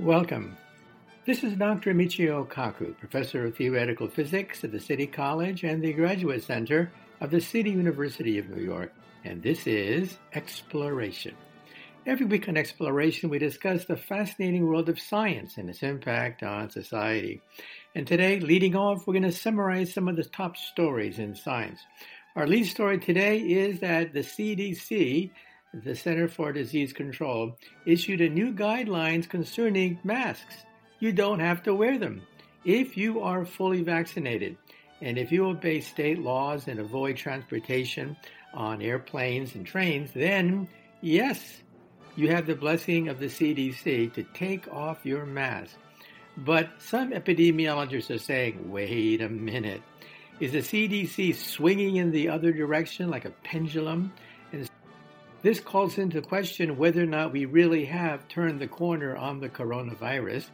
Welcome. This is Dr. Michio Kaku, Professor of Theoretical Physics at the City College and the Graduate Center of the City University of New York, and this is Exploration. Every week on Exploration, we discuss the fascinating world of science and its impact on society. And today, leading off, we're going to summarize some of the top stories in science. Our lead story today is that the CDC the Center for Disease Control, issued a new guidelines concerning masks. You don't have to wear them if you are fully vaccinated. And if you obey state laws and avoid transportation on airplanes and trains, then yes, you have the blessing of the CDC to take off your mask. But some epidemiologists are saying, wait a minute. Is the CDC swinging in the other direction like a pendulum? This calls into question whether or not we really have turned the corner on the coronavirus,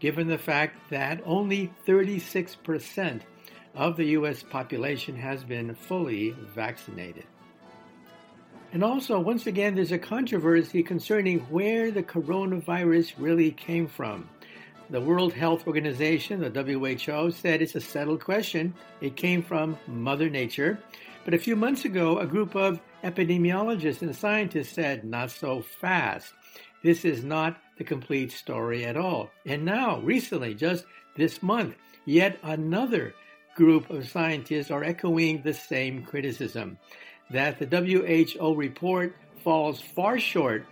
given the fact that only 36% of the U.S. population has been fully vaccinated. And also, once again, there's a controversy concerning where the coronavirus really came from. The World Health Organization, the WHO, said it's a settled question. It came from Mother Nature. But a few months ago, a group of epidemiologists and scientists said, not so fast. This is not the complete story at all. And now, recently, just this month, yet another group of scientists are echoing the same criticism that the WHO report falls far short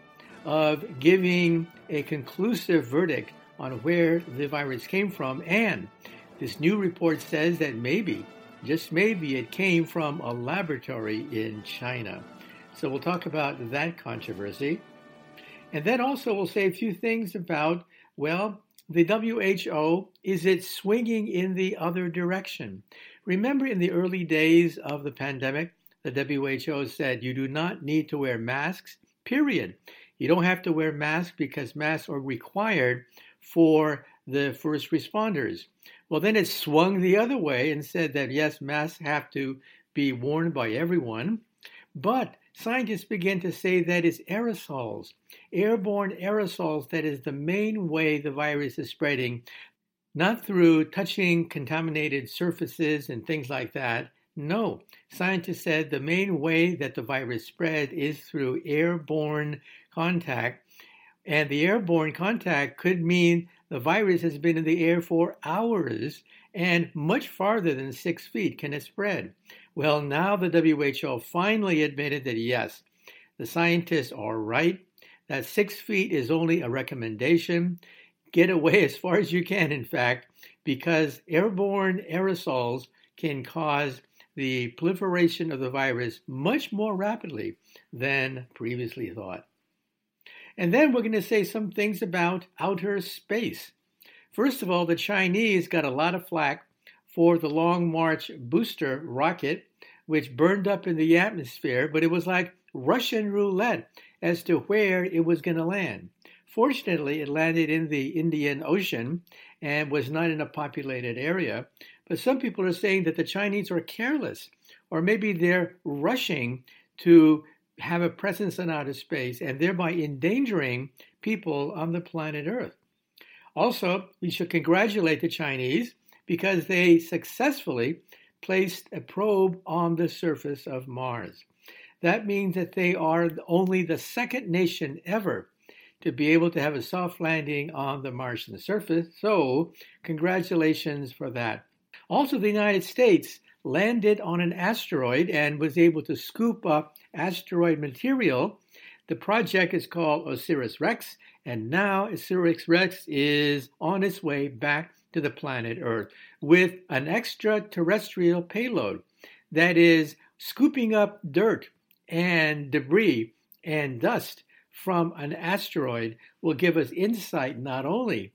of giving a conclusive verdict on where the virus came from. And this new report says that maybe just maybe it came from a laboratory in China. So we'll talk about that controversy. And then also we'll say a few things about, well, the WHO, is it swinging in the other direction? Remember in the early days of the pandemic, the WHO said you do not need to wear masks, period. You don't have to wear masks because masks are required for the first responders. Well, then it swung the other way and said that yes, masks have to be worn by everyone, but scientists began to say that it's aerosols, airborne aerosols, that is the main way the virus is spreading, not through touching contaminated surfaces and things like that. No, scientists said the main way that the virus spread is through airborne contact. And the airborne contact could mean the virus has been in the air for hours and much farther than six feet can it spread. Well, now the WHO finally admitted that yes, the scientists are right, that six feet is only a recommendation. Get away as far as you can, in fact, because airborne aerosols can cause the proliferation of the virus much more rapidly than previously thought. And then we're going to say some things about outer space. First of all, the Chinese got a lot of flack for the Long March booster rocket, which burned up in the atmosphere, but it was like Russian roulette as to where it was going to land. Fortunately, it landed in the Indian Ocean and was not in a populated area. But some people are saying that the Chinese are careless, or maybe they're rushing to have a presence in outer space and thereby endangering people on the planet Earth. Also, we should congratulate the Chinese because they successfully placed a probe on the surface of Mars. That means that they are only the second nation ever to be able to have a soft landing on the Martian surface. So, congratulations for that. Also, the United States landed on an asteroid and was able to scoop up asteroid material. The project is called OSIRIS REx, and now OSIRIS REx is on its way back to the planet Earth with an extraterrestrial payload that is scooping up dirt and debris and dust from an asteroid will give us insight not only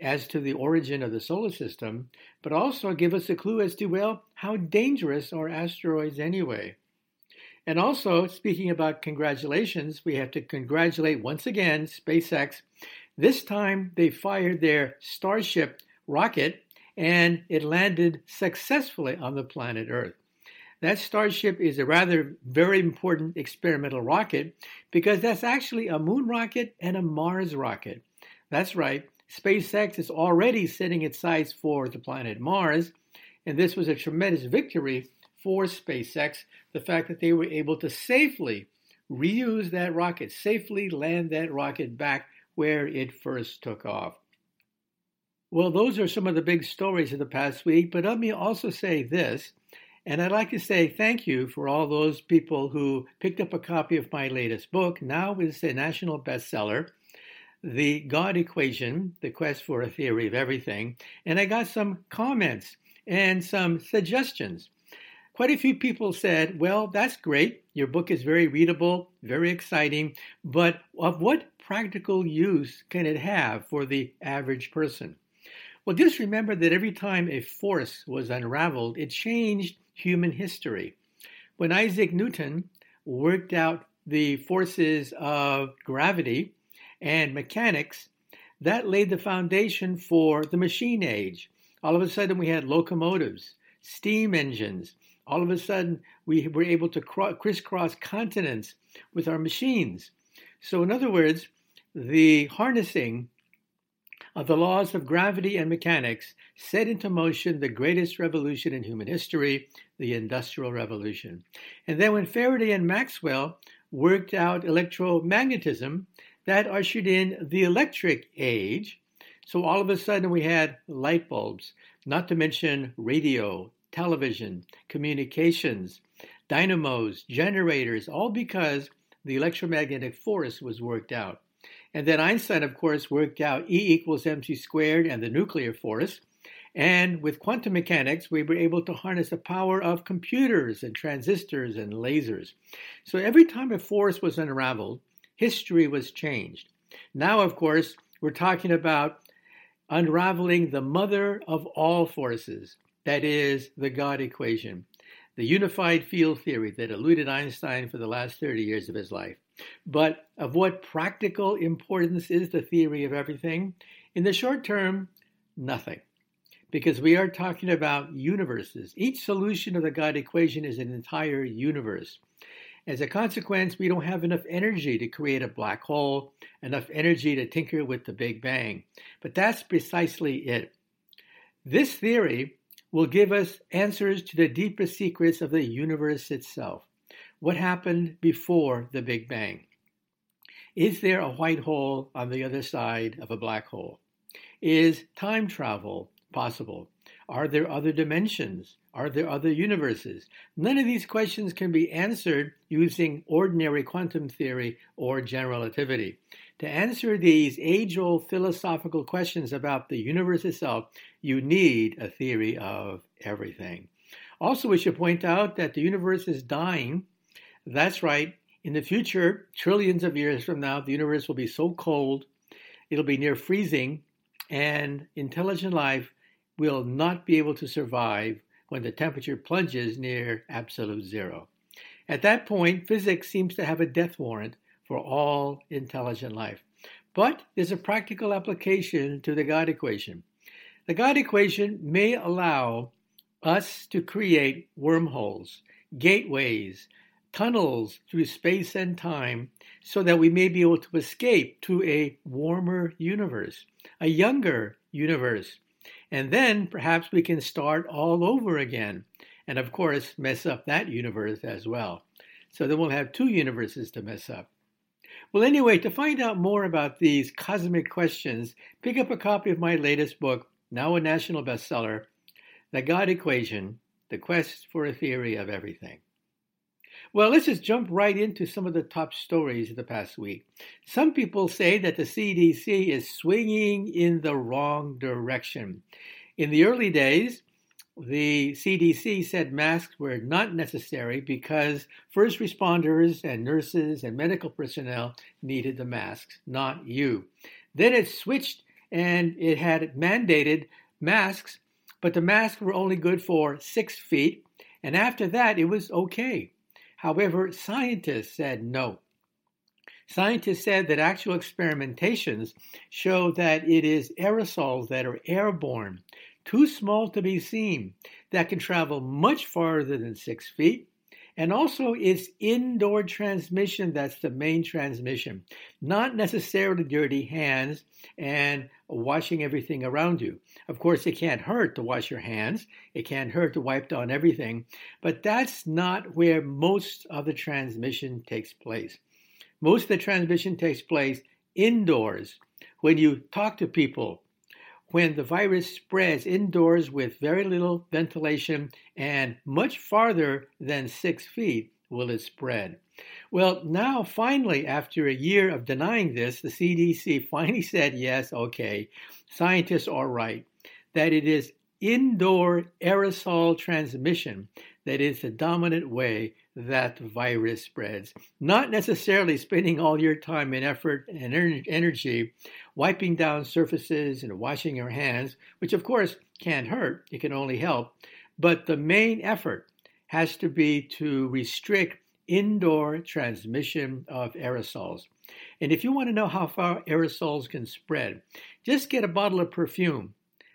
as to the origin of the solar system, but also give us a clue as to, well, how dangerous are asteroids anyway. And also, speaking about congratulations, we have to congratulate once again SpaceX. This time they fired their Starship rocket and it landed successfully on the planet Earth. That Starship is a rather very important experimental rocket because that's actually a moon rocket and a Mars rocket. That's right, SpaceX is already setting its sights for the planet Mars, and this was a tremendous victory for SpaceX. The fact that they were able to safely reuse that rocket, safely land that rocket back where it first took off. Well, those are some of the big stories of the past week, but let me also say this, and I'd like to say thank you for all those people who picked up a copy of my latest book. Now it's a national bestseller, The God Equation, The Quest for a Theory of Everything, and I got some comments and some suggestions. Quite a few people said, Well, that's great. Your book is very readable, very exciting, but of what practical use can it have for the average person? Well, just remember that every time a force was unraveled, it changed human history. When Isaac Newton worked out the forces of gravity and mechanics, that laid the foundation for the machine age. All of a sudden, we had locomotives, steam engines, all of a sudden, we were able to crisscross continents with our machines. So, in other words, the harnessing of the laws of gravity and mechanics set into motion the greatest revolution in human history, the Industrial Revolution. And then when Faraday and Maxwell worked out electromagnetism, that ushered in the electric age. So all of a sudden we had light bulbs, not to mention radio, television, communications, dynamos, generators, all because the electromagnetic force was worked out. And then Einstein, of course, worked out E equals mc squared and the nuclear force. And with quantum mechanics, we were able to harness the power of computers and transistors and lasers. So every time a force was unraveled, history was changed. Now, of course, we're talking about unraveling the mother of all forces, that is, the God equation, the unified field theory that eluded Einstein for the last 30 years of his life. But of what practical importance is the theory of everything? In the short term, nothing. Because we are talking about universes. Each solution of the God equation is an entire universe. As a consequence, we don't have enough energy to create a black hole, enough energy to tinker with the Big Bang. But that's precisely it. This theory will give us answers to the deepest secrets of the universe itself. What happened before the Big Bang? Is there a white hole on the other side of a black hole? Is time travel possible? Are there other dimensions? Are there other universes? None of these questions can be answered using ordinary quantum theory or general relativity. To answer these age old philosophical questions about the universe itself, you need a theory of everything. Also, we should point out that the universe is dying. That's right. In the future, trillions of years from now, the universe will be so cold, it'll be near freezing, and intelligent life will not be able to survive when the temperature plunges near absolute zero. At that point, physics seems to have a death warrant for all intelligent life. But there's a practical application to the God equation. The God equation may allow us to create wormholes, gateways, tunnels through space and time so that we may be able to escape to a warmer universe, a younger universe. And then perhaps we can start all over again. And of course, mess up that universe as well. So then we'll have two universes to mess up. Well, anyway, to find out more about these cosmic questions, pick up a copy of my latest book, now a national bestseller, The God Equation The Quest for a Theory of Everything. Well, let's just jump right into some of the top stories of the past week. Some people say that the CDC is swinging in the wrong direction. In the early days, the CDC said masks were not necessary because first responders and nurses and medical personnel needed the masks, not you. Then it switched and it had mandated masks, but the masks were only good for six feet, and after that it was okay. However, scientists said no. Scientists said that actual experimentations show that it is aerosols that are airborne too small to be seen, that can travel much farther than six feet, And also, it's indoor transmission that's the main transmission, not necessarily dirty hands and washing everything around you. Of course, it can't hurt to wash your hands, it can't hurt to wipe down everything, but that's not where most of the transmission takes place. Most of the transmission takes place indoors when you talk to people, when the virus spreads indoors with very little ventilation and much farther than six feet will it spread. Well, now finally, after a year of denying this, the CDC finally said, yes, okay, scientists are right, that it is indoor aerosol transmission that is the dominant way that virus spreads. Not necessarily spending all your time and effort and energy wiping down surfaces and washing your hands, which of course can't hurt, it can only help. But the main effort has to be to restrict indoor transmission of aerosols. And if you want to know how far aerosols can spread, just get a bottle of perfume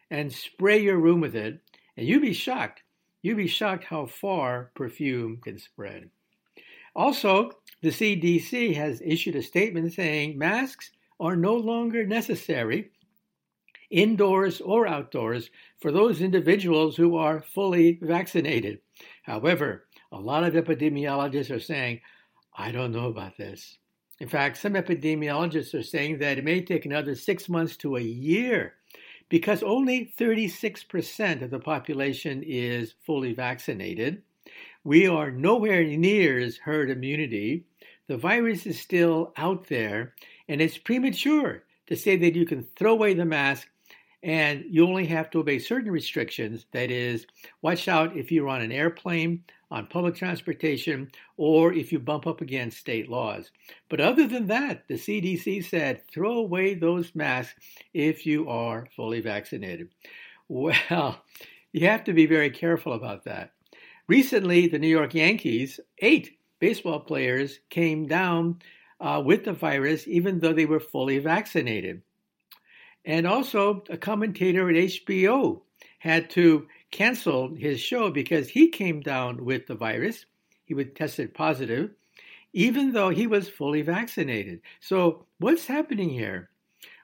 and spray your room with it, and you'd be shocked. You'll be shocked how far perfume can spread. Also, the CDC has issued a statement saying masks are no longer necessary indoors or outdoors for those individuals who are fully vaccinated. However, a lot of epidemiologists are saying, I don't know about this. In fact, some epidemiologists are saying that it may take another six months to a year because only 36% of the population is fully vaccinated. We are nowhere near herd immunity. The virus is still out there, and it's premature to say that you can throw away the mask and you only have to obey certain restrictions. That is, watch out if you're on an airplane, on public transportation, or if you bump up against state laws. But other than that, the CDC said throw away those masks if you are fully vaccinated. Well, you have to be very careful about that. Recently, the New York Yankees, eight baseball players came down uh, with the virus, even though they were fully vaccinated. And also, a commentator at HBO had to cancel his show because he came down with the virus. He was tested positive, even though he was fully vaccinated. So, what's happening here?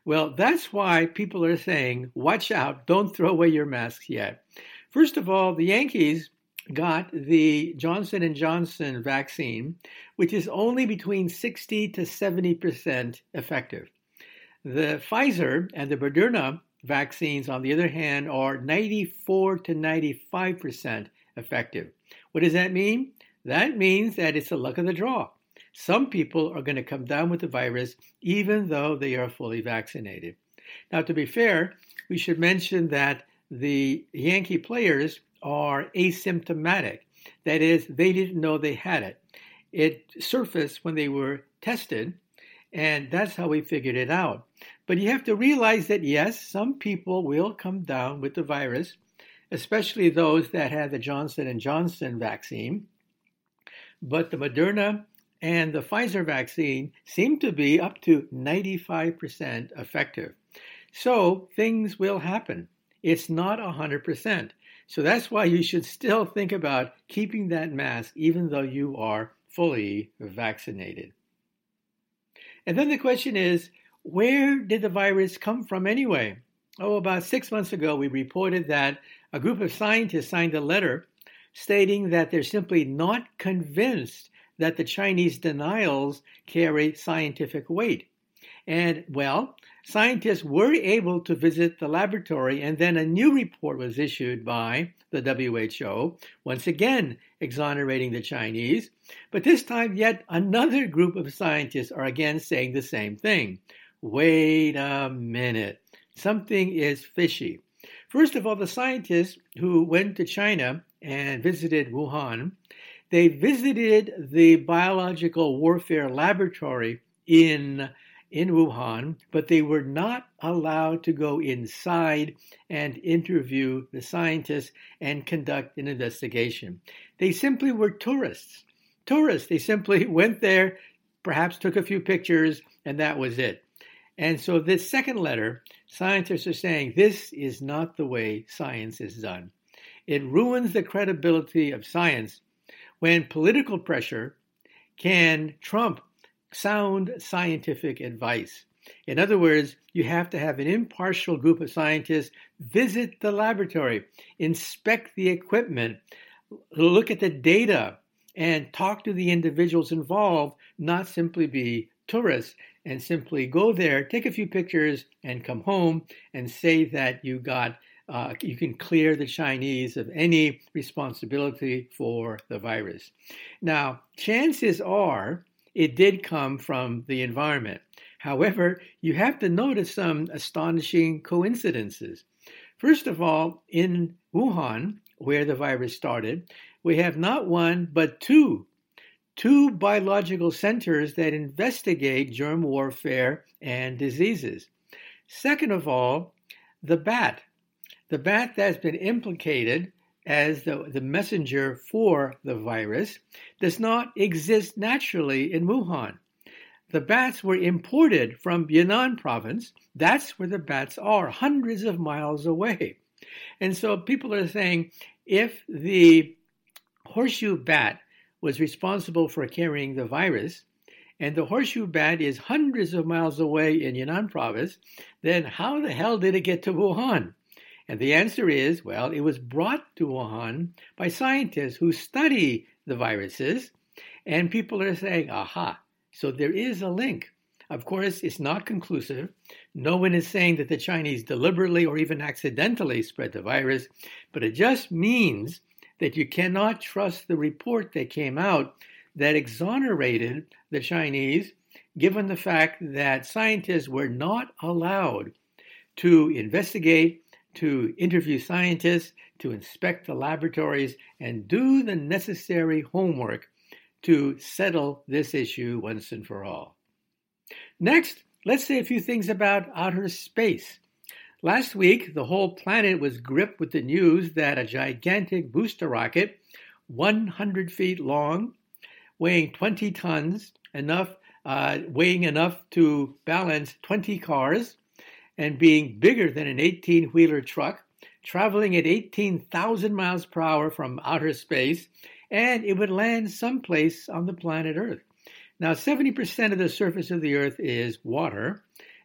Well, that's why people are saying, watch out, don't throw away your masks yet. First of all, the Yankees got the Johnson and Johnson vaccine, which is only between 60 to 70% effective. The Pfizer and the Moderna vaccines, on the other hand, are 94 to 95% effective. What does that mean? That means that it's the luck of the draw. Some people are going to come down with the virus even though they are fully vaccinated. Now, to be fair, we should mention that the Yankee players are asymptomatic. That is, they didn't know they had it. It surfaced when they were tested, and that's how we figured it out. But you have to realize that yes, some people will come down with the virus, especially those that had the Johnson and Johnson vaccine. But the Moderna and the Pfizer vaccine seem to be up to 95% effective. So things will happen. It's not 100%. So that's why you should still think about keeping that mask even though you are fully vaccinated. And then the question is where did the virus come from anyway? Oh, about six months ago, we reported that a group of scientists signed a letter stating that they're simply not convinced that the Chinese denials carry scientific weight. And, well, scientists were able to visit the laboratory, and then a new report was issued by the WHO, once again exonerating the Chinese. But this time, yet another group of scientists are again saying the same thing. Wait a minute, something is fishy. First of all, the scientists who went to China and visited Wuhan, they visited the biological warfare laboratory in in Wuhan, but they were not allowed to go inside and interview the scientists and conduct an investigation. They simply were tourists. Tourists. They simply went there, perhaps took a few pictures, and that was it. And so, this second letter, scientists are saying this is not the way science is done. It ruins the credibility of science when political pressure can trump sound scientific advice. In other words, you have to have an impartial group of scientists visit the laboratory, inspect the equipment, look at the data, and talk to the individuals involved, not simply be tourists and simply go there, take a few pictures, and come home and say that you got uh, you can clear the Chinese of any responsibility for the virus. Now, chances are it did come from the environment. However, you have to notice some astonishing coincidences. First of all, in Wuhan, where the virus started, we have not one but two two biological centers that investigate germ warfare and diseases. Second of all, the bat. The bat that's been implicated as the, the messenger for the virus does not exist naturally in Wuhan. The bats were imported from Yunnan province. That's where the bats are, hundreds of miles away. And so people are saying if the horseshoe bat was responsible for carrying the virus, and the horseshoe bat is hundreds of miles away in Yunnan province, then how the hell did it get to Wuhan? And the answer is well, it was brought to Wuhan by scientists who study the viruses, and people are saying, aha, so there is a link. Of course, it's not conclusive. No one is saying that the Chinese deliberately or even accidentally spread the virus, but it just means that you cannot trust the report that came out that exonerated the Chinese, given the fact that scientists were not allowed to investigate, to interview scientists, to inspect the laboratories, and do the necessary homework to settle this issue once and for all. Next, let's say a few things about outer space. Last week, the whole planet was gripped with the news that a gigantic booster rocket, 100 feet long, weighing 20 tons, enough uh, weighing enough to balance 20 cars, and being bigger than an 18 wheeler truck, traveling at 18,000 miles per hour from outer space, and it would land someplace on the planet Earth. Now, 70% of the surface of the Earth is water,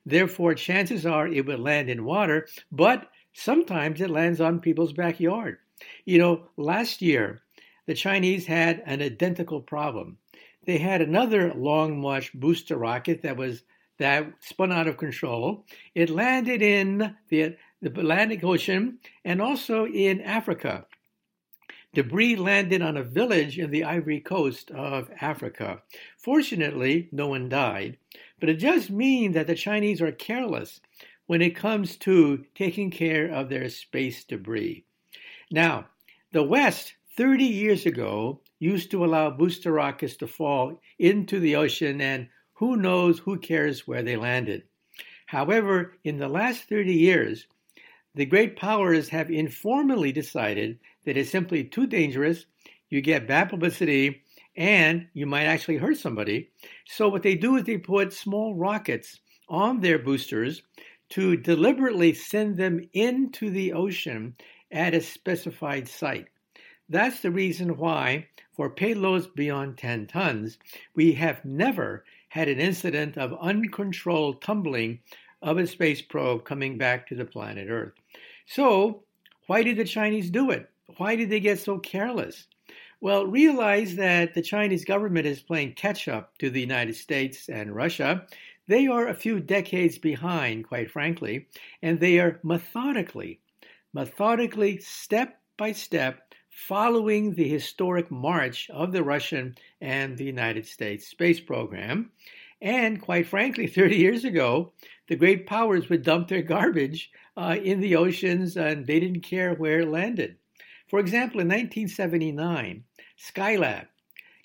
Therefore, chances are it would land in water, but sometimes it lands on people's backyard. You know, last year, the Chinese had an identical problem. They had another long march booster rocket that was that spun out of control. It landed in the, the Atlantic Ocean and also in Africa. Debris landed on a village in the Ivory Coast of Africa. Fortunately, no one died, but it does mean that the Chinese are careless when it comes to taking care of their space debris. Now, the West, 30 years ago, used to allow booster rockets to fall into the ocean, and who knows, who cares where they landed. However, in the last 30 years, the great powers have informally decided that it's simply too dangerous. You get bad publicity and you might actually hurt somebody. So, what they do is they put small rockets on their boosters to deliberately send them into the ocean at a specified site. That's the reason why, for payloads beyond 10 tons, we have never had an incident of uncontrolled tumbling of a space probe coming back to the planet Earth. So, why did the Chinese do it? Why did they get so careless? Well, realize that the Chinese government is playing catch up to the United States and Russia. They are a few decades behind, quite frankly, and they are methodically, methodically, step by step, following the historic march of the Russian and the United States space program. And quite frankly, 30 years ago, the great powers would dump their garbage uh, in the oceans and they didn't care where it landed. For example, in 1979, Skylab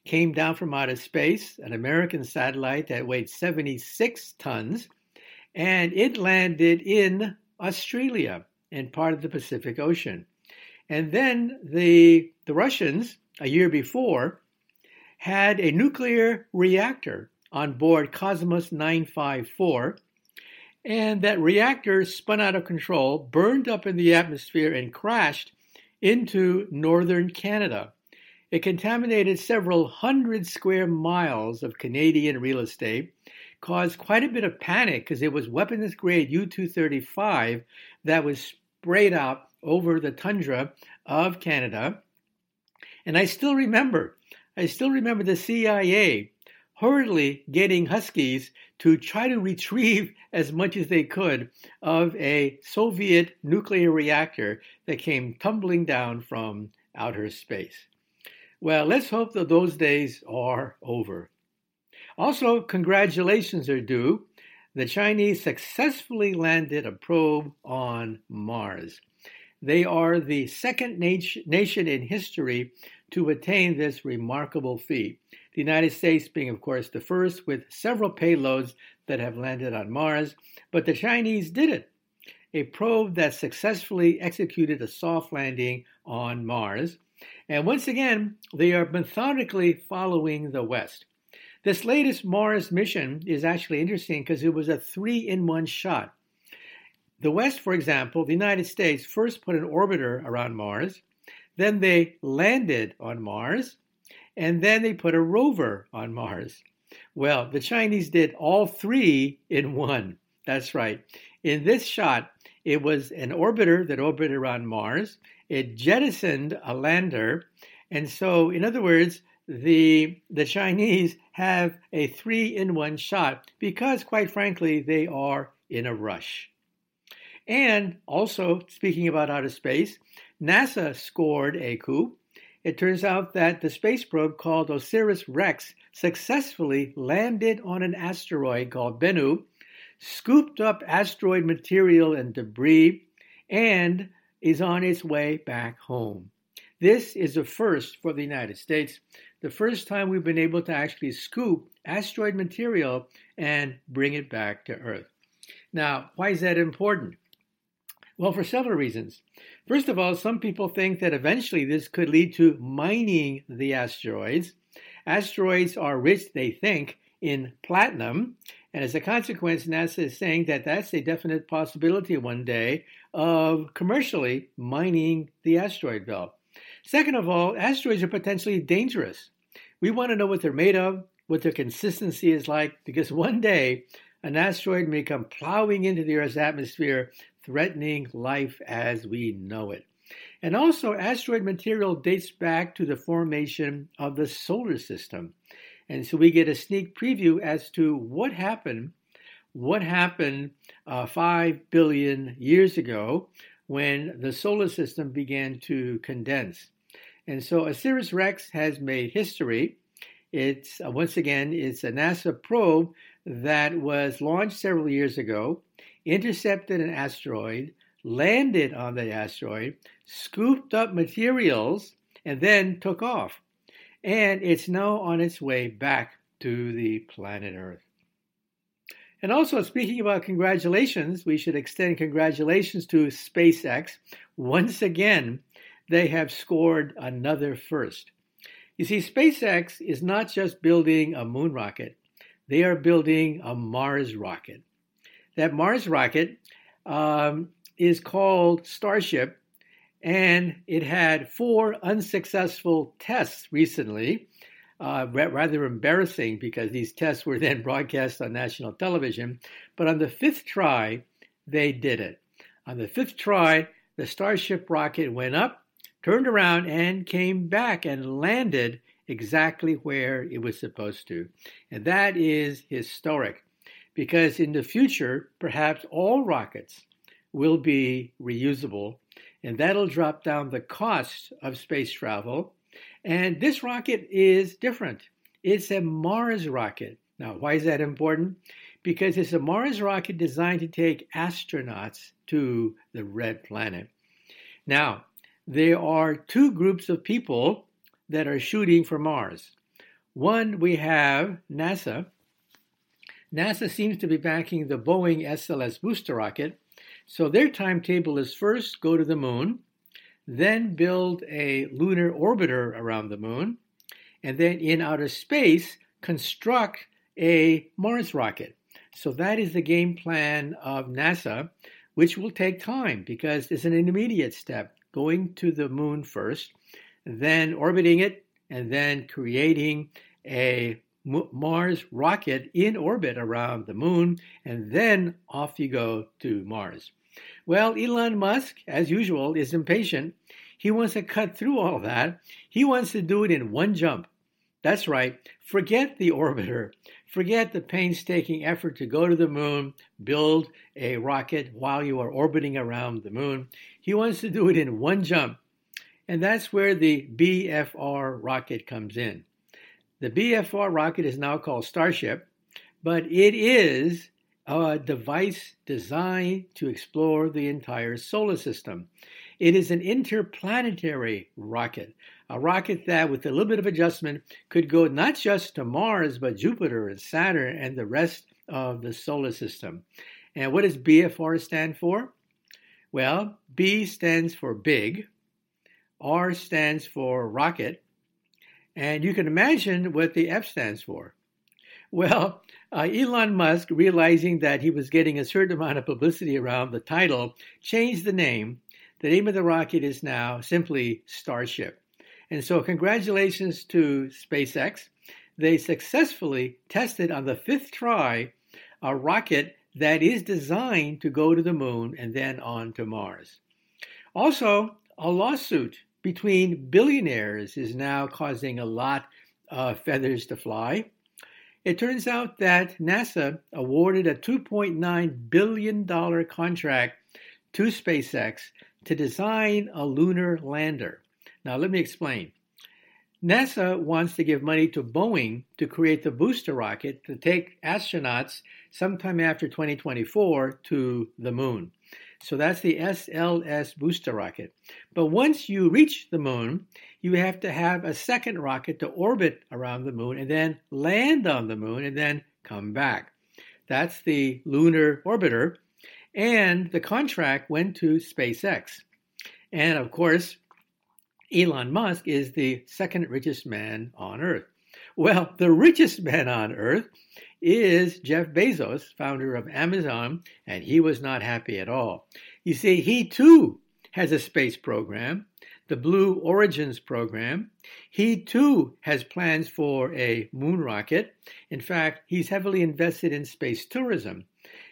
came down from outer space, an American satellite that weighed 76 tons, and it landed in Australia and part of the Pacific Ocean. And then the, the Russians, a year before, had a nuclear reactor on board Cosmos 954 and that reactor spun out of control, burned up in the atmosphere, and crashed into northern Canada. It contaminated several hundred square miles of Canadian real estate, caused quite a bit of panic because it was weapons grade U 235 that was sprayed out over the tundra of Canada. And I still remember, I still remember the CIA hurriedly getting Huskies to try to retrieve as much as they could of a Soviet nuclear reactor that came tumbling down from outer space. Well, let's hope that those days are over. Also, congratulations are due. The Chinese successfully landed a probe on Mars. They are the second nation in history to attain this remarkable feat. The United States being, of course, the first with several payloads that have landed on Mars, but the Chinese did it. A probe that successfully executed a soft landing on Mars. And once again, they are methodically following the West. This latest Mars mission is actually interesting because it was a three in one shot. The West, for example, the United States first put an orbiter around Mars, then they landed on Mars, and then they put a rover on Mars. Well, the Chinese did all three in one. That's right. In this shot, it was an orbiter that orbited around Mars. It jettisoned a lander. And so, in other words, the, the Chinese have a three in one shot because, quite frankly, they are in a rush. And also, speaking about outer space, NASA scored a coup. It turns out that the space probe called OSIRIS REx successfully landed on an asteroid called Bennu, scooped up asteroid material and debris, and is on its way back home. This is a first for the United States, the first time we've been able to actually scoop asteroid material and bring it back to Earth. Now, why is that important? Well, for several reasons. First of all, some people think that eventually this could lead to mining the asteroids. Asteroids are rich, they think, in platinum, and as a consequence, NASA is saying that that's a definite possibility one day of commercially mining the asteroid belt. Second of all, asteroids are potentially dangerous. We want to know what they're made of, what their consistency is like, because one day an asteroid may come plowing into the Earth's atmosphere threatening life as we know it. And also, asteroid material dates back to the formation of the solar system. And so we get a sneak preview as to what happened, what happened uh, 5 billion years ago when the solar system began to condense. And so OSIRIS REx has made history. It's uh, once again, it's a NASA probe that was launched several years ago intercepted an asteroid, landed on the asteroid, scooped up materials, and then took off. And it's now on its way back to the planet Earth. And also, speaking about congratulations, we should extend congratulations to SpaceX. Once again, they have scored another first. You see, SpaceX is not just building a moon rocket, they are building a Mars rocket that Mars rocket um, is called Starship, and it had four unsuccessful tests recently. Uh, rather embarrassing because these tests were then broadcast on national television. But on the fifth try, they did it. On the fifth try, the Starship rocket went up, turned around, and came back and landed exactly where it was supposed to. And that is historic because in the future, perhaps all rockets will be reusable, and that'll drop down the cost of space travel. And this rocket is different. It's a Mars rocket. Now, why is that important? Because it's a Mars rocket designed to take astronauts to the red planet. Now, there are two groups of people that are shooting for Mars. One, we have NASA, NASA seems to be backing the Boeing SLS booster rocket. So their timetable is first go to the moon, then build a lunar orbiter around the moon, and then in outer space construct a Mars rocket. So that is the game plan of NASA, which will take time because it's an intermediate step going to the moon first, then orbiting it, and then creating a Mars rocket in orbit around the moon, and then off you go to Mars. Well, Elon Musk, as usual, is impatient. He wants to cut through all that. He wants to do it in one jump. That's right. Forget the orbiter. Forget the painstaking effort to go to the moon, build a rocket while you are orbiting around the moon. He wants to do it in one jump. And that's where the BFR rocket comes in. The BFR rocket is now called Starship, but it is a device designed to explore the entire solar system. It is an interplanetary rocket, a rocket that, with a little bit of adjustment, could go not just to Mars, but Jupiter and Saturn and the rest of the solar system. And what does BFR stand for? Well, B stands for big, R stands for rocket, and you can imagine what the F stands for. Well, uh, Elon Musk, realizing that he was getting a certain amount of publicity around the title, changed the name. The name of the rocket is now simply Starship. And so, congratulations to SpaceX. They successfully tested on the fifth try a rocket that is designed to go to the moon and then on to Mars. Also, a lawsuit between billionaires is now causing a lot of feathers to fly. It turns out that NASA awarded a $2.9 billion contract to SpaceX to design a lunar lander. Now, let me explain. NASA wants to give money to Boeing to create the booster rocket to take astronauts sometime after 2024 to the moon. So that's the SLS booster rocket. But once you reach the moon, you have to have a second rocket to orbit around the moon and then land on the moon and then come back. That's the lunar orbiter. And the contract went to SpaceX. And of course, Elon Musk is the second richest man on earth. Well, the richest man on earth is Jeff Bezos, founder of Amazon, and he was not happy at all. You see, he too has a space program, the Blue Origins program. He too has plans for a moon rocket. In fact, he's heavily invested in space tourism.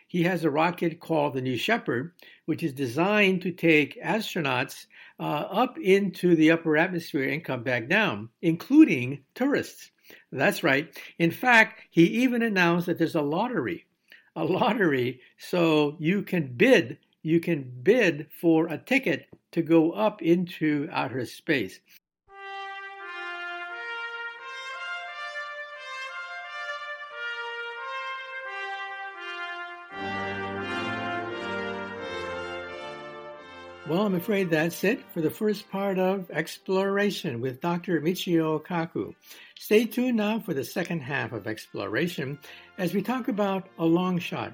He has a rocket called the New Shepard, which is designed to take astronauts uh, up into the upper atmosphere and come back down, including tourists. That's right. In fact, he even announced that there's a lottery. A lottery so you can bid, you can bid for a ticket to go up into outer space. Well, I'm afraid that's it for the first part of Exploration with Dr. Michio Kaku. Stay tuned now for the second half of Exploration as we talk about a long shot.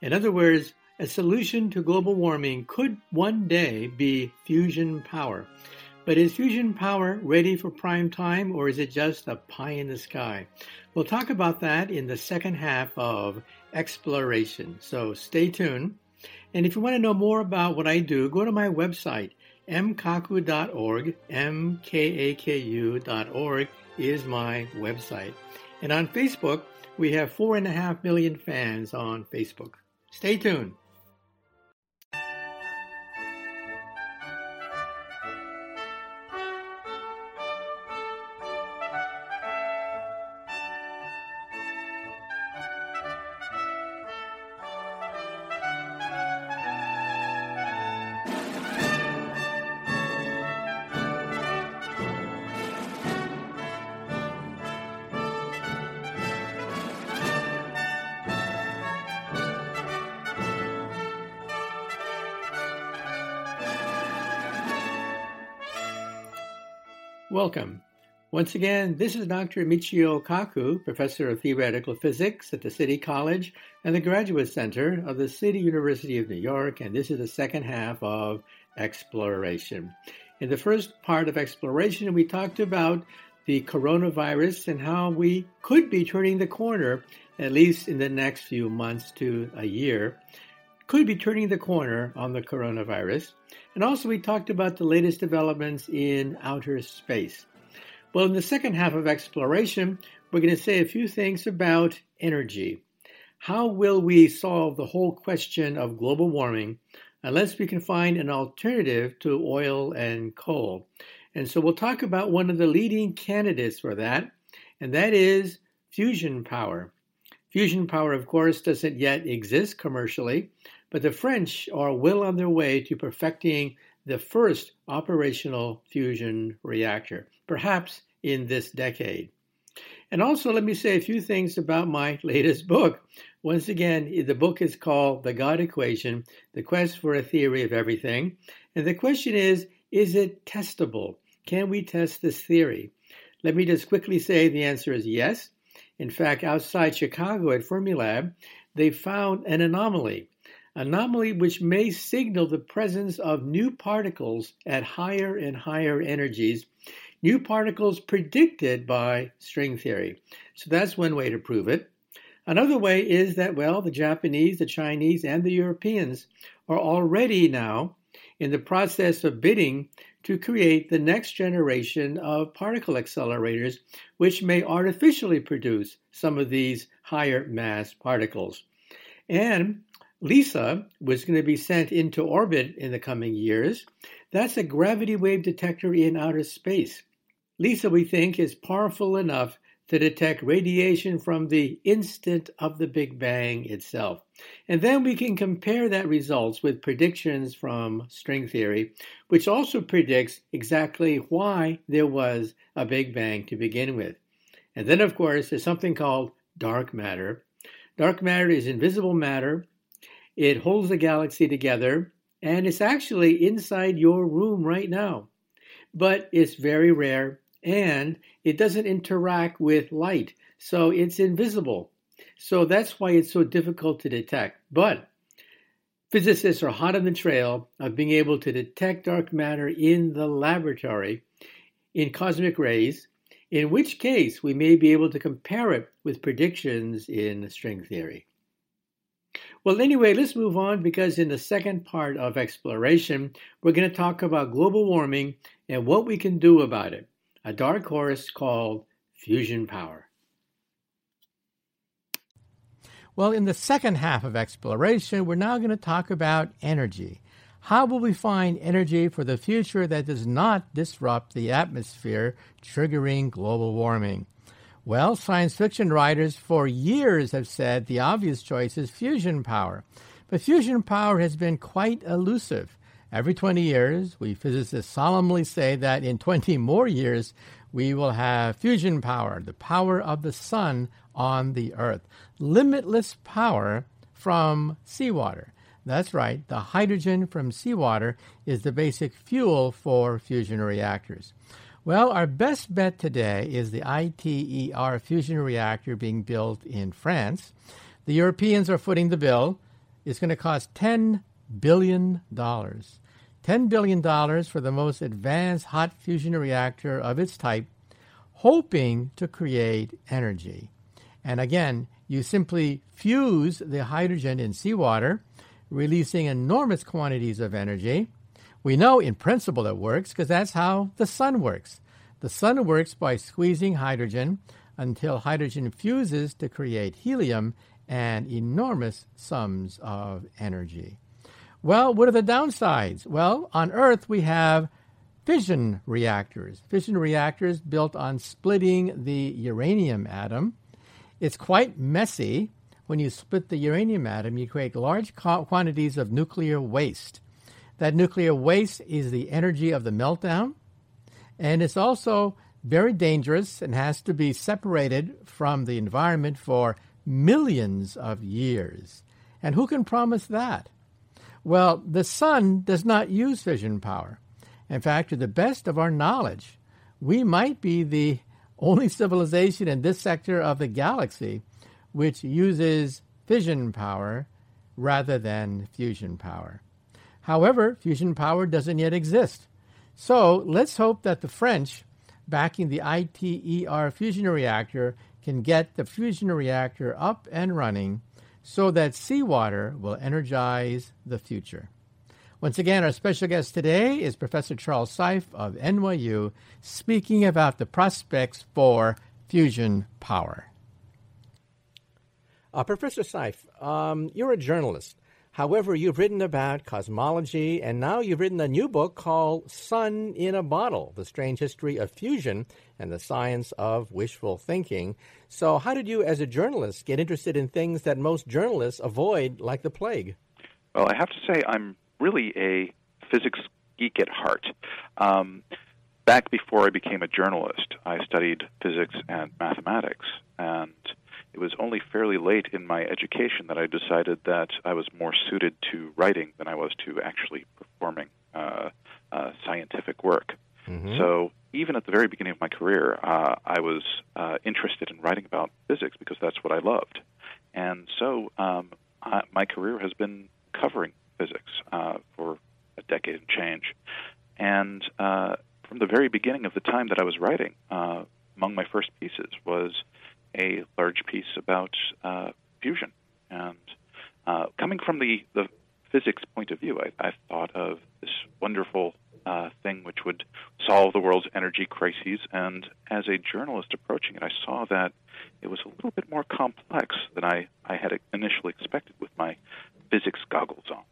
In other words, a solution to global warming could one day be fusion power. But is fusion power ready for prime time or is it just a pie in the sky? We'll talk about that in the second half of Exploration. So stay tuned. And if you want to know more about what I do, go to my website, mkaku.org. M-K-A-K-U.org is my website. And on Facebook, we have four and a half million fans on Facebook. Stay tuned. Once again, this is Dr. Michio Kaku, Professor of Theoretical Physics at the City College and the Graduate Center of the City University of New York, and this is the second half of Exploration. In the first part of Exploration, we talked about the coronavirus and how we could be turning the corner, at least in the next few months to a year, could be turning the corner on the coronavirus. And also, we talked about the latest developments in outer space. Well, in the second half of exploration, we're going to say a few things about energy. How will we solve the whole question of global warming unless we can find an alternative to oil and coal? And so we'll talk about one of the leading candidates for that, and that is fusion power. Fusion power, of course, doesn't yet exist commercially, but the French are well on their way to perfecting the first operational fusion reactor, perhaps in this decade. And also, let me say a few things about my latest book. Once again, the book is called The God Equation The Quest for a Theory of Everything. And the question is is it testable? Can we test this theory? Let me just quickly say the answer is yes. In fact, outside Chicago at Fermilab, they found an anomaly, anomaly which may signal the presence of new particles at higher and higher energies, new particles predicted by string theory. So that's one way to prove it. Another way is that, well, the Japanese, the Chinese, and the Europeans are already now in the process of bidding to create the next generation of particle accelerators, which may artificially produce some of these higher mass particles. And LISA was going to be sent into orbit in the coming years. That's a gravity wave detector in outer space. LISA, we think, is powerful enough to detect radiation from the instant of the Big Bang itself. And then we can compare that results with predictions from string theory, which also predicts exactly why there was a Big Bang to begin with. And then, of course, there's something called dark matter. Dark matter is invisible matter. It holds the galaxy together, and it's actually inside your room right now. But it's very rare and it doesn't interact with light, so it's invisible. So that's why it's so difficult to detect. But physicists are hot on the trail of being able to detect dark matter in the laboratory in cosmic rays, in which case we may be able to compare it with predictions in string theory. Well, anyway, let's move on because in the second part of exploration, we're going to talk about global warming and what we can do about it a dark horse called Fusion Power. Well, in the second half of exploration, we're now going to talk about energy. How will we find energy for the future that does not disrupt the atmosphere, triggering global warming? Well, science fiction writers for years have said the obvious choice is fusion power. But fusion power has been quite elusive. Every 20 years, we physicists solemnly say that in 20 more years, we will have fusion power, the power of the sun on the earth. Limitless power from seawater. That's right, the hydrogen from seawater is the basic fuel for fusion reactors. Well, our best bet today is the ITER fusion reactor being built in France. The Europeans are footing the bill. It's going to cost 10 billion dollars. $10 billion for the most advanced hot fusion reactor of its type, hoping to create energy. And again, you simply fuse the hydrogen in seawater, releasing enormous quantities of energy. We know in principle it works because that's how the sun works. The sun works by squeezing hydrogen until hydrogen fuses to create helium and enormous sums of energy. Well, what are the downsides? Well, on Earth, we have fission reactors. Fission reactors built on splitting the uranium atom. It's quite messy. When you split the uranium atom, you create large quantities of nuclear waste. That nuclear waste is the energy of the meltdown, and it's also very dangerous and has to be separated from the environment for millions of years. And who can promise that? Well, the sun does not use fission power. In fact, to the best of our knowledge, we might be the only civilization in this sector of the galaxy which uses fission power rather than fusion power. However, fusion power doesn't yet exist. So let's hope that the French, backing the ITER fusion reactor, can get the fusion reactor up and running so that seawater will energize the future. Once again, our special guest today is Professor Charles Seife of NYU, speaking about the prospects for fusion power. Uh, Professor Seife, um, you're a journalist. However, you've written about cosmology, and now you've written a new book called Sun in a Bottle The Strange History of Fusion and the Science of Wishful Thinking. So, how did you, as a journalist, get interested in things that most journalists avoid like the plague? Well, I have to say, I'm really a physics geek at heart. Um, back before I became a journalist, I studied physics and mathematics, and it was only fairly late in my education that I decided that I was more suited to writing than I was to actually performing uh, uh, scientific work. Mm-hmm. So even at the very beginning of my career, uh, I was uh, interested in writing about physics because that's what I loved. And so um, I, my career has been covering physics uh, for a decade and change. And uh, from the very beginning of the time that I was writing, among my first pieces was a large piece about uh, fusion. And uh, coming from the, the physics point of view, I, I thought of this wonderful uh, thing which would solve the world's energy crises. And as a journalist approaching it, I saw that it was a little bit more complex than I, I had initially expected with my physics goggles on.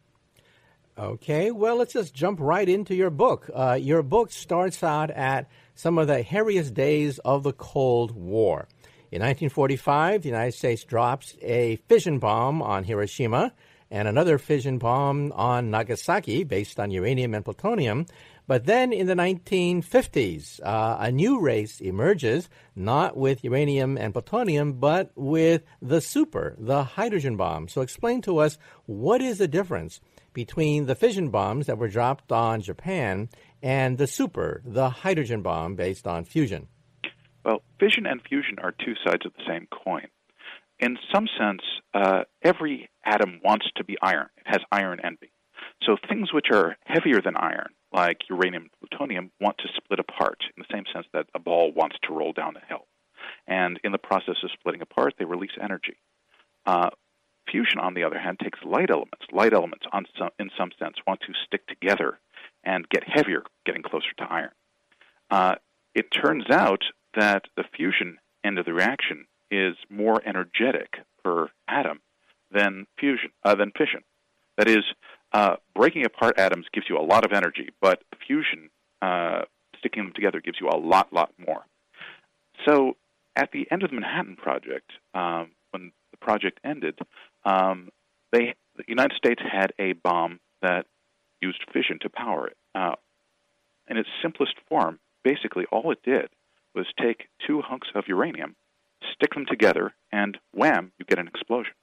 Okay, well, let's just jump right into your book. Uh, your book starts out at some of the hairiest days of the Cold War. In 1945, the United States drops a fission bomb on Hiroshima and another fission bomb on Nagasaki based on uranium and plutonium. But then in the 1950s, uh, a new race emerges, not with uranium and plutonium, but with the super, the hydrogen bomb. So explain to us what is the difference between the fission bombs that were dropped on Japan and the super, the hydrogen bomb based on fusion. Well, fission and fusion are two sides of the same coin. In some sense, uh, every atom wants to be iron. It has iron envy. So things which are heavier than iron, like uranium and plutonium, want to split apart in the same sense that a ball wants to roll down a hill. And in the process of splitting apart, they release energy. Uh, fusion, on the other hand, takes light elements. Light elements, some, in some sense, want to stick together and get heavier, getting closer to iron. Uh, it turns out that the fusion end of the reaction is more energetic per atom than fusion uh, than fission. That is, uh, breaking apart atoms gives you a lot of energy, but fusion, uh, sticking them together, gives you a lot, lot more. So, at the end of the Manhattan Project, um, when the project ended, um, they the United States had a bomb that used fission to power it. Uh, in its simplest form, basically all it did was take two hunks of uranium, stick them together, and wham, you get an explosion.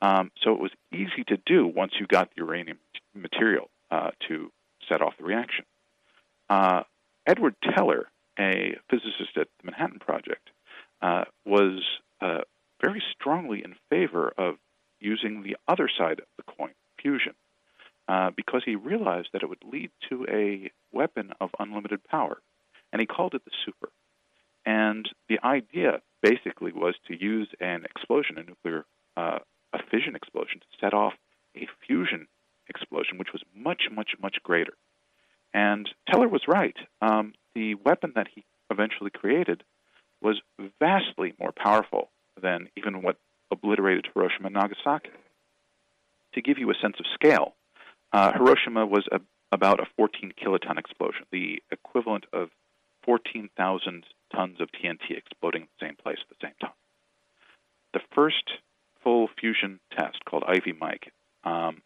Um, so it was easy to do once you got the uranium material uh, to set off the reaction. Uh, Edward Teller, a physicist at the Manhattan Project, uh, was uh, very strongly in favor of using the other side of the coin, fusion, uh, because he realized that it would lead to a weapon of unlimited power, and he called it the super. And the idea basically was to use an explosion, a nuclear, uh, a fission explosion, to set off a fusion explosion, which was much, much, much greater. And Teller was right. Um, the weapon that he eventually created was vastly more powerful than even what obliterated Hiroshima and Nagasaki. To give you a sense of scale, uh, Hiroshima was a, about a 14 kiloton explosion, the equivalent of 14,000 tons of TNT exploding in the same place at the same time. The first full fusion test, called Ivy Mike, um,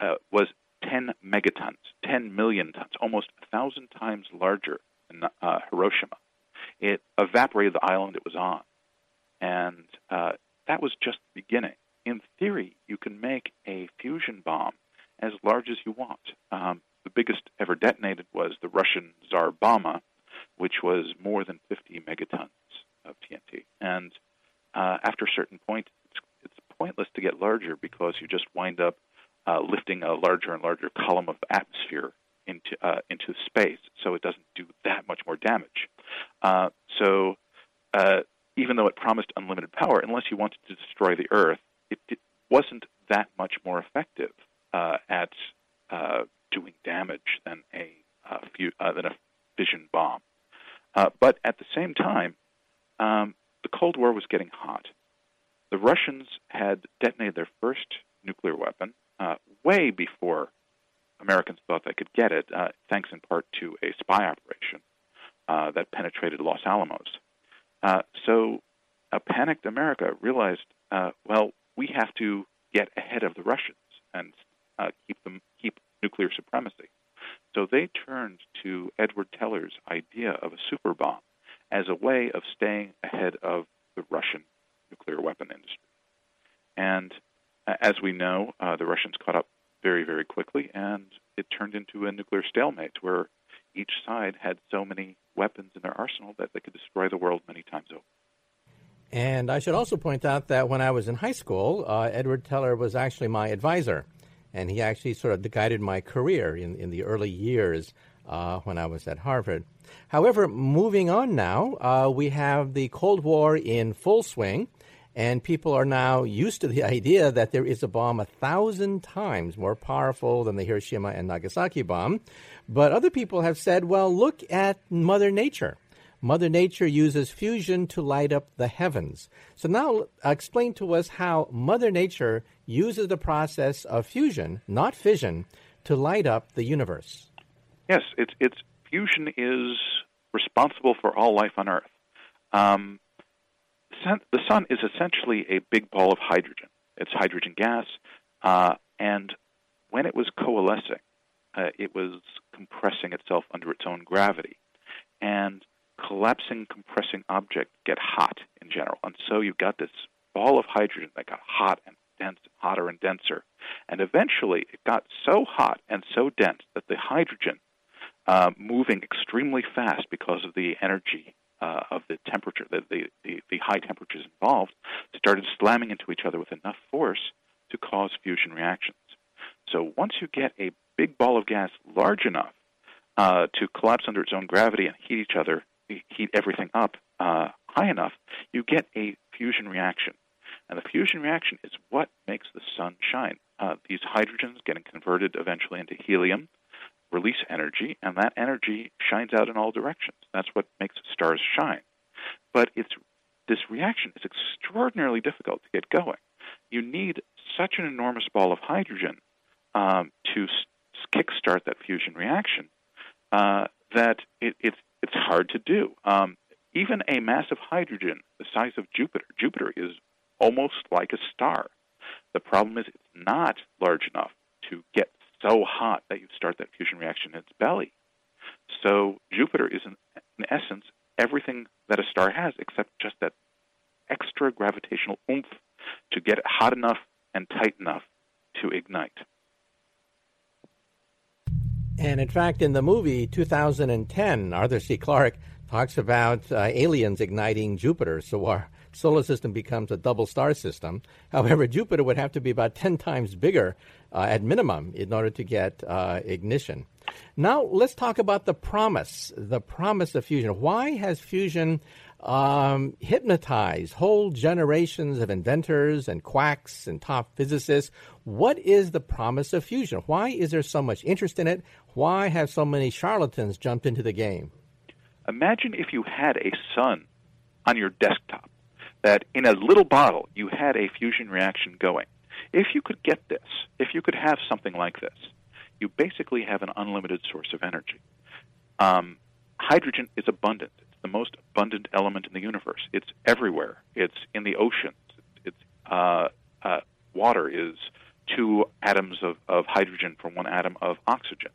uh, was 10 megatons, 10 million tons, almost a thousand times larger than uh, Hiroshima. It evaporated the island it was on, and uh, that was just the beginning. In theory, you can make a fusion bomb as large as you want. Um, the biggest ever detonated was the Russian Tsar Bomba, which was more than 50 megatons of TNT. And uh, after a certain point, it's, it's, pointless to get larger because you just wind up uh, lifting a larger and larger column of atmosphere into uh, into space, so it doesn't do that much more damage. Uh, so uh, even though it promised unlimited power, unless you wanted to destroy the Earth, it, it wasn't that much more effective uh, at doing damage than a uh, than a fission bomb. Uh, but at the same time, um, the Cold War was getting hot. The Russians had detonated their first nuclear weapon uh, way before Americans thought they could get it, uh, thanks in part to a spy operation uh, that penetrated Los Alamos. Uh, so a panicked America realized, uh, well, we have to get ahead of the Russians and keep them keep nuclear supremacy. So they turned to Edward Teller's idea of a super bomb as a way of staying ahead of the Russian nuclear weapon industry. And uh, as we know, uh, the Russians caught up very, very quickly, and it turned into a nuclear stalemate where each side had so many weapons in their arsenal that they could destroy the world many times over. And I should also point out that when I was in high school, uh, Edward Teller was actually my advisor. And he actually sort of guided my career in, in the early years uh, when I was at Harvard. However, moving on now, uh, we have the Cold War in full swing. And people are now used to the idea that there is a bomb a thousand times more powerful than the Hiroshima and Nagasaki bomb. But other people have said, well, look at Mother Nature. Mother Nature uses fusion to light up the heavens. So now explain to us how Mother Nature uses the process of fusion, not fission, to light up the universe. Yes, it's, it's fusion is responsible for all life on Earth. Um, the sun is essentially a big ball of hydrogen. It's hydrogen gas, uh, and when it was coalescing, uh, it was compressing itself under its own gravity. And collapsing, compressing object get hot in general. And so you've got this ball of hydrogen that got hot and dense, hotter and denser. And eventually it got so hot and so dense that the hydrogen, uh, moving extremely fast because of the energy uh, of the temperature, the, the, the, the high temperatures involved, started slamming into each other with enough force to cause fusion reactions. So once you get a big ball of gas large enough uh, to collapse under its own gravity and heat each other, heat everything up uh, high enough, you get a fusion reaction. And the fusion reaction is what makes the sun shine. Uh, these hydrogens getting converted eventually into helium release energy, and that energy shines out in all directions. That's what makes stars shine. But it's this reaction is extraordinarily difficult to get going. You need such an enormous ball of hydrogen um, to s- kickstart that fusion reaction uh, that it, it's it's hard to do. Um, even a mass of hydrogen the size of Jupiter, Jupiter is almost like a star. The problem is it's not large enough to get so hot that you start that fusion reaction in its belly. So Jupiter is, in, in essence, everything that a star has, except just that extra gravitational oomph to get it hot enough and tight enough to ignite. And in fact, in the movie 2010, Arthur C. Clarke talks about uh, aliens igniting Jupiter. So our solar system becomes a double star system. However, Jupiter would have to be about 10 times bigger uh, at minimum in order to get uh, ignition. Now, let's talk about the promise, the promise of fusion. Why has fusion um, whole generations of inventors and quacks and top physicists? What is the promise of fusion? Why is there so much interest in it? Why have so many charlatans jumped into the game? Imagine if you had a sun on your desktop that in a little bottle you had a fusion reaction going. If you could get this, if you could have something like this, you basically have an unlimited source of energy. Um, hydrogen is abundant. The most abundant element in the universe. It's everywhere. It's in the oceans. It's uh, uh, water is two atoms of, of hydrogen for one atom of oxygen.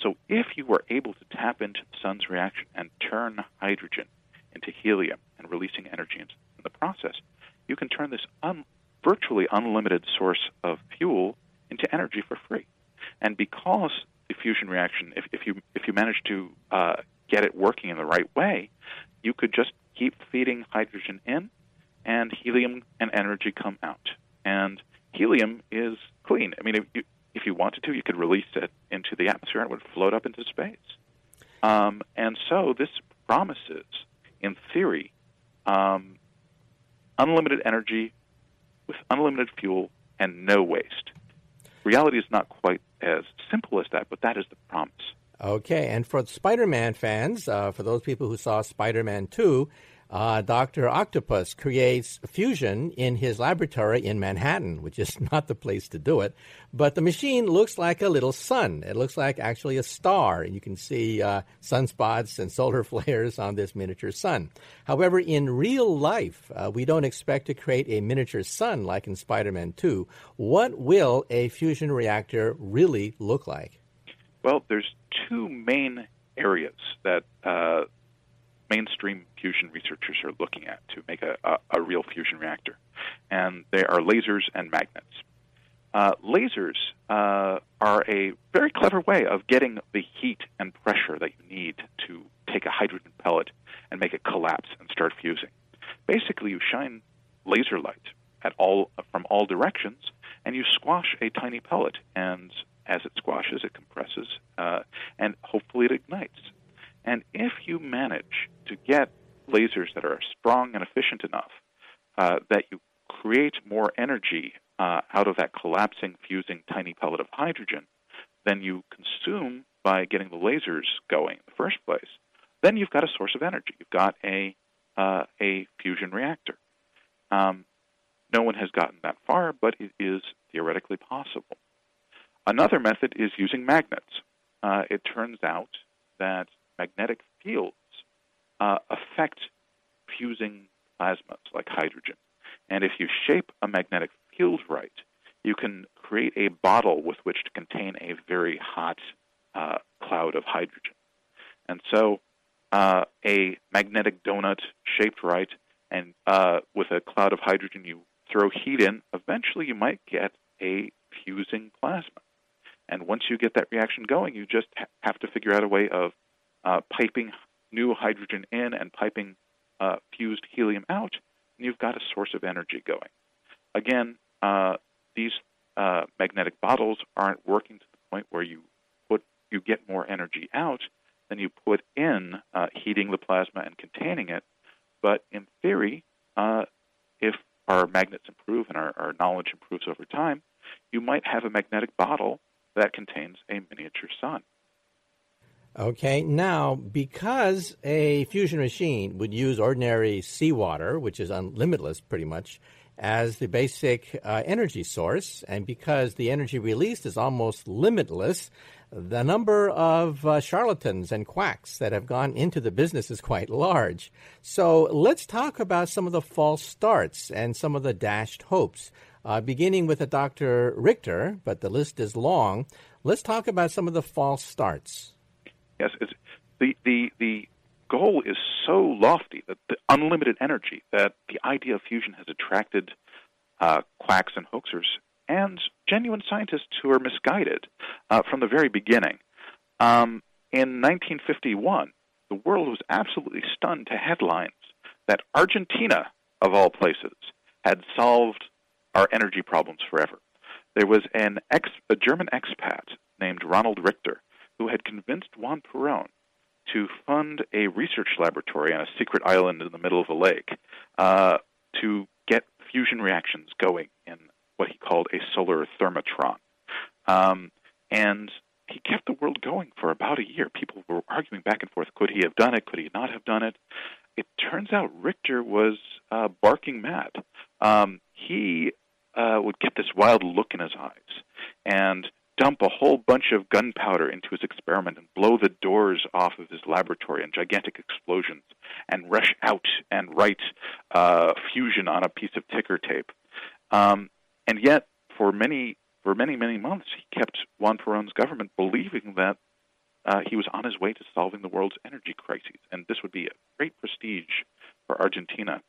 So if you were able to tap into the sun's reaction and turn hydrogen into helium and releasing energy in the process, you can turn this un- virtually unlimited source of fuel into energy for free. And because the fusion reaction, if, if you if you manage to uh, get it working in the right way, you could just keep feeding hydrogen in, and helium and energy come out. And helium is clean. I mean, if you, if you wanted to, you could release it into the atmosphere and it would float up into space. Um, and so this promises, in theory, um, unlimited energy with unlimited fuel and no waste. Reality is not quite as simple as that, but that is the promise. Okay, and for Spider Man fans, uh, for those people who saw Spider Man 2, uh, Dr. Octopus creates fusion in his laboratory in Manhattan, which is not the place to do it. But the machine looks like a little sun. It looks like actually a star. And you can see uh, sunspots and solar flares on this miniature sun. However, in real life, uh, we don't expect to create a miniature sun like in Spider Man 2. What will a fusion reactor really look like? Well, there's two main areas that uh, mainstream fusion researchers are looking at to make a, a, a real fusion reactor, and they are lasers and magnets. Uh, lasers uh, are a very clever way of getting the heat and pressure that you need to take a hydrogen pellet and make it collapse and start fusing. Basically, you shine laser light at all from all directions, and you squash a tiny pellet. And as it squashes, it compresses, uh, and hopefully it ignites. And if you manage to get lasers that are strong and efficient enough uh, that you create more energy uh, out of that collapsing, fusing tiny pellet of hydrogen than you consume by getting the lasers going in the first place, then you've got a source of energy. You've got a uh, a fusion reactor. Um, no one has gotten that far, but it is theoretically possible. Another method is using magnets. Uh, it turns out that magnetic fields uh, affect fusing plasmas like hydrogen. And if you shape a magnetic field right, you can create a bottle with which to contain a very hot uh, cloud of hydrogen. And so, uh, a magnetic donut shaped right, and uh, with a cloud of hydrogen, you throw heat in. Eventually, you might get a fusing plasma. And once you get that reaction going, you just ha- have to figure out a way of uh, piping new hydrogen in and piping uh, fused helium out, and you've got a source of energy going. Again, uh, these uh, magnetic bottles aren't working to the point where you put you get more energy out than you put in, uh, heating the plasma and containing it. But in theory, uh, if our magnets improve and our, our knowledge improves over time, you might have a magnetic bottle that contains a miniature sun. Okay, now because a fusion machine would use ordinary seawater, which is unlimitless pretty much, as the basic uh, energy source, and because the energy released is almost limitless, the number of uh, charlatans and quacks that have gone into the business is quite large. So let's talk about some of the false starts and some of the dashed hopes. Uh, beginning with a Dr. Richter, but the list is long. Let's talk about some of the false starts. Yes, the the the goal is so lofty that the unlimited energy that the idea of fusion has attracted uh, quacks and hoaxers and genuine scientists who are misguided uh, from the very beginning. Um, in 1951, the world was absolutely stunned to headlines that Argentina, of all places, had solved our energy problems forever. There was an ex, a German expat named Ronald Richter who had convinced Juan Perón to fund a research laboratory on a secret island in the middle of a lake uh, to get fusion reactions going in what he called a solar thermotron. Um, and he kept the world going for about a year. People were arguing back and forth could he have done it? Could he not have done it? It turns out Richter was uh, barking mad. Um, he uh, would get this wild look in his eyes. And dump a whole bunch of gunpowder into his experiment and blow the doors off of his laboratory in gigantic explosions and rush out and write uh, fusion on a piece of ticker tape. Um, and yet, for many for many many months, he kept Juan Perón's government believing that uh, he was on his way to solving the world's energy crises, and this would be a great prestige for Argentina.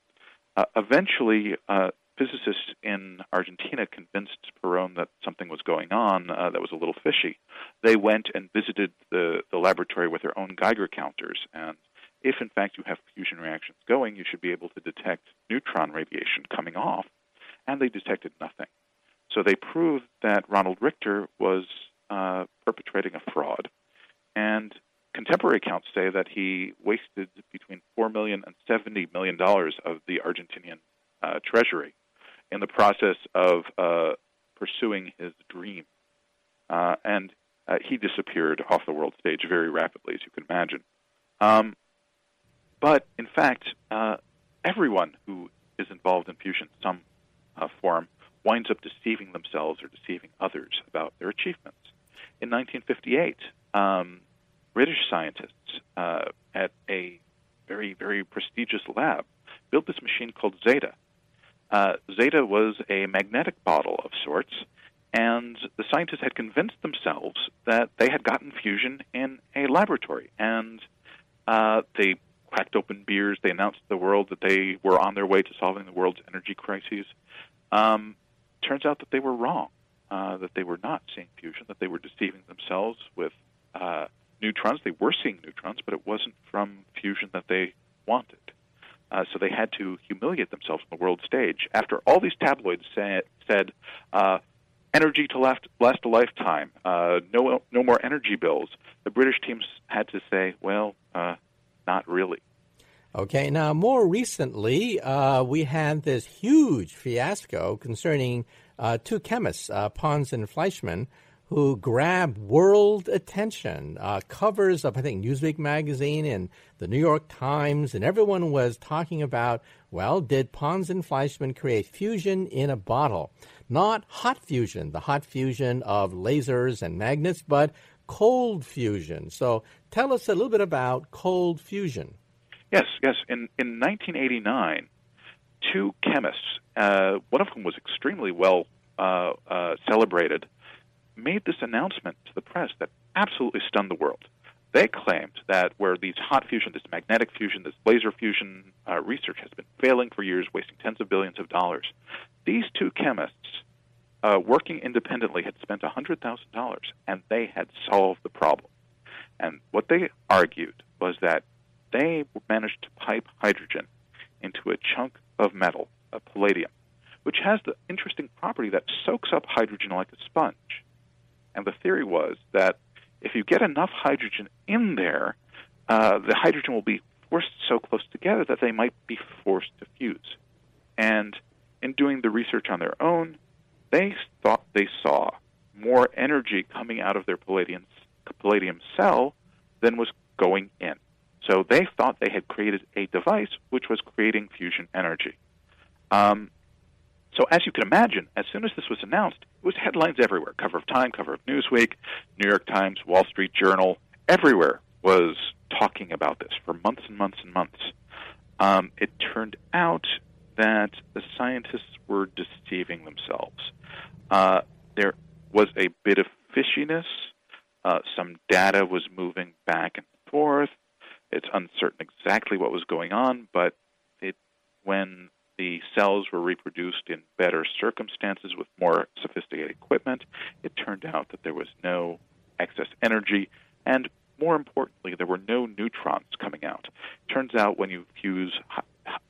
Uh, eventually, uh, physicists in Argentina convinced Perón that something was going on uh, that was a little fishy. They went and visited the, the laboratory with their own Geiger counters, and if in fact you have fusion reactions going, you should be able to detect neutron radiation coming off, and they detected nothing. So they proved that Ronald Richter was uh, perpetrating a fraud, and contemporary accounts say that he wasted between four million and seventy million dollars of the Argentinian uh, treasury in the process of uh, pursuing his dream. uh, and uh, he disappeared off the world stage very rapidly, as you can imagine. Um, but in fact, uh, everyone who is involved in fusion some uh, form winds up deceiving themselves or deceiving others about their achievements. In 1958, um, British scientists uh, at a very, very prestigious lab built this machine called Zeta. Uh, Zeta was a magnetic bottle of sorts, and the scientists had convinced themselves that they had gotten fusion in a laboratory. And uh, they cracked open beers. They announced to the world that they were on their way to solving the world's energy crises. Um, turns out that they were wrong, uh, that they were not seeing fusion, that they were deceiving themselves with uh, neutrons. They were seeing neutrons, but it wasn't from fusion that they wanted. Uh, so they had to humiliate themselves on the world stage. After all these tabloids say, said, uh, energy to last, last a lifetime, uh, no, no more energy bills, the British teams had to say, well, uh, not really. Okay, now more recently, uh, we had this huge fiasco concerning uh, two chemists, Pons and Fleischmann, who grabbed world attention. Uh, covers of, I think, Newsweek magazine and the New York Times, and everyone was talking about, well, did Pons and Fleischmann create fusion in a bottle? Not hot fusion, the hot fusion of lasers and magnets, but cold fusion. So tell us a little bit about cold fusion. Yes, yes. In, in 1989, two chemists, uh, one of whom was extremely well uh, uh, celebrated, made this announcement to the press that absolutely stunned the world. They claimed that where these hot fusion, this magnetic fusion, this laser fusion uh, research has been failing for years, wasting tens of billions of dollars, these two chemists, uh, working independently, had spent $100,000 and they had solved the problem. And what they argued was that they managed to pipe hydrogen into a chunk of metal, a palladium, which has the interesting property that soaks up hydrogen like a sponge. And the theory was that if you get enough hydrogen in there, uh, the hydrogen will be forced so close together that they might be forced to fuse. And in doing the research on their own, they thought they saw more energy coming out of their palladium, palladium cell than was going in. So they thought they had created a device which was creating fusion energy. Um, so as you can imagine, as soon as this was announced, it was headlines everywhere. Cover of Time, cover of Newsweek, New York Times, Wall Street Journal, everywhere was talking about this for months and months and months. Um, it turned out that the scientists were deceiving themselves. Uh, there was a bit of fishiness. Uh, some data was moving back and forth. It's uncertain exactly what was going on, but it, when the cells were reproduced in better circumstances with more sophisticated equipment, it turned out that there was no excess energy, and more importantly, there were no neutrons coming out. Turns out when you fuse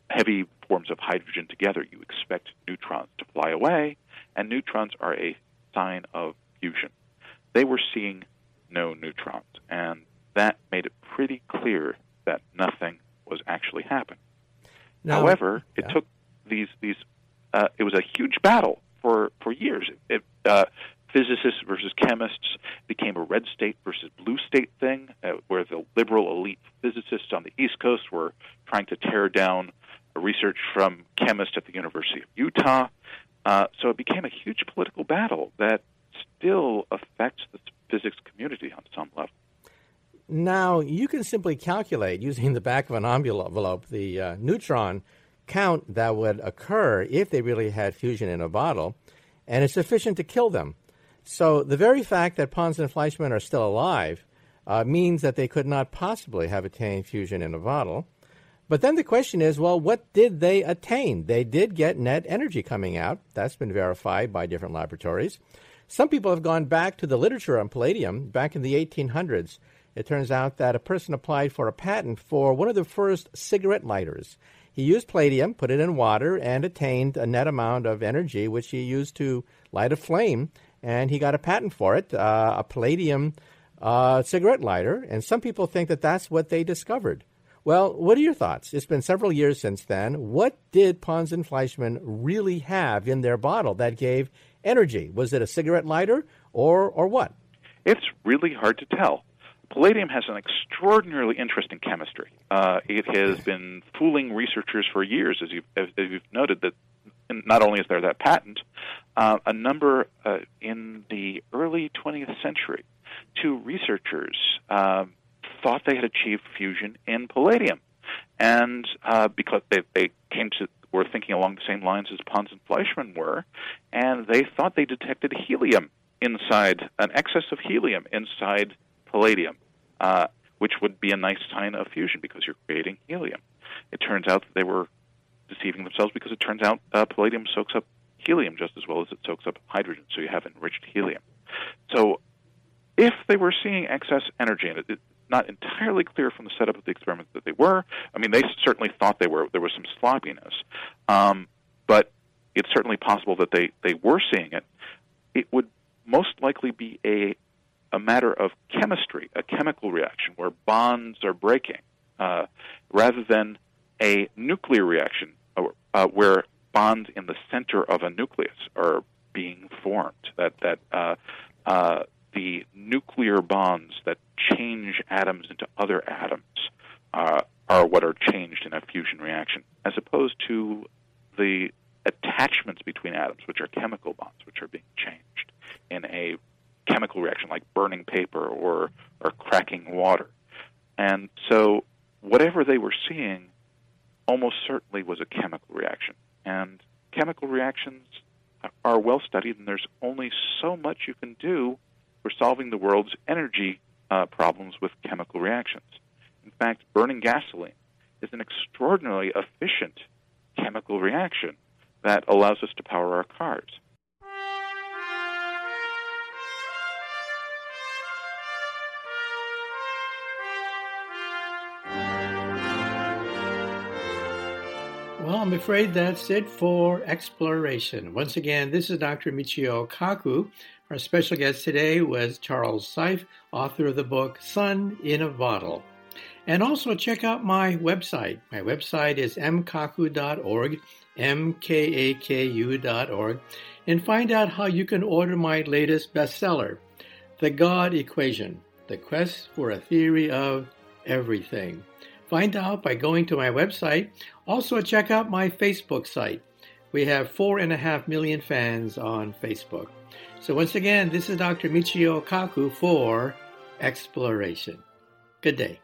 heavy forms of hydrogen together, you expect neutrons to fly away, and neutrons are a sign of fusion. They were seeing no neutrons, and that made it pretty clear that nothing was actually happening. Now, However, it yeah. took these these. Uh, it was a huge battle for for years. It, uh, physicists versus chemists became a red state versus blue state thing, uh, where the liberal elite physicists on the East Coast were trying to tear down research from chemists at the University of Utah. Uh, so it became a huge political battle that still affects the physics community on some level. Now, you can simply calculate using the back of an envelope the uh, neutron count that would occur if they really had fusion in a bottle, and it's sufficient to kill them. So the very fact that Pons and Fleischmann are still alive uh, means that they could not possibly have attained fusion in a bottle. But then the question is well, what did they attain? They did get net energy coming out. That's been verified by different laboratories. Some people have gone back to the literature on palladium back in the 1800s it turns out that a person applied for a patent for one of the first cigarette lighters. He used palladium, put it in water, and attained a net amount of energy, which he used to light a flame, and he got a patent for it, uh, a palladium uh, cigarette lighter. And some people think that that's what they discovered. Well, what are your thoughts? It's been several years since then. What did Pons and Fleischmann really have in their bottle that gave energy? Was it a cigarette lighter or, or what? It's really hard to tell. Palladium has an extraordinarily interesting chemistry. Uh, it has been fooling researchers for years, as you've, as you've noted. That not only is there that patent, uh, a number uh, in the early 20th century, two researchers um, thought they had achieved fusion in palladium, and uh, because they, they came to were thinking along the same lines as Pons and Fleischmann were, and they thought they detected helium inside an excess of helium inside palladium, uh, which would be a nice sign of fusion because you're creating helium. It turns out that they were deceiving themselves because it turns out uh, palladium soaks up helium just as well as it soaks up hydrogen, so you have enriched helium. So if they were seeing excess energy, and it's not entirely clear from the setup of the experiment that they were, I mean, they certainly thought they were. There was some sloppiness, um, but it's certainly possible that they, they were seeing it. It would most likely be a a matter of chemistry, a chemical reaction where bonds are breaking, uh, rather than a nuclear reaction uh, where bonds in the center of a nucleus are being formed. That that uh, uh, the nuclear bonds that change atoms into other atoms uh, are what are changed in a fusion reaction, as opposed to the attachments between atoms, which are chemical bonds, which are being changed in a chemical reaction like burning paper or, or cracking water. And so whatever they were seeing almost certainly was a chemical reaction. And chemical reactions are well studied, and there's only so much you can do for solving the world's energy uh, problems with chemical reactions. In fact, burning gasoline is an extraordinarily efficient chemical reaction that allows us to power afraid that's it for exploration. Once again, this is Dr. Michio Kaku. Our special guest today was Charles Seife, author of the book Sun in a Bottle. And also check out my website. My website is mkaku.org, M-K-A-K-U.org, and find out how you can order my latest bestseller, The God Equation, The Quest for a Theory of Everything. Find out by going to my website. Also, check out my Facebook site. We have four and a half million fans on Facebook. So, once again, this is Dr. Michio Kaku for Exploration. Good day.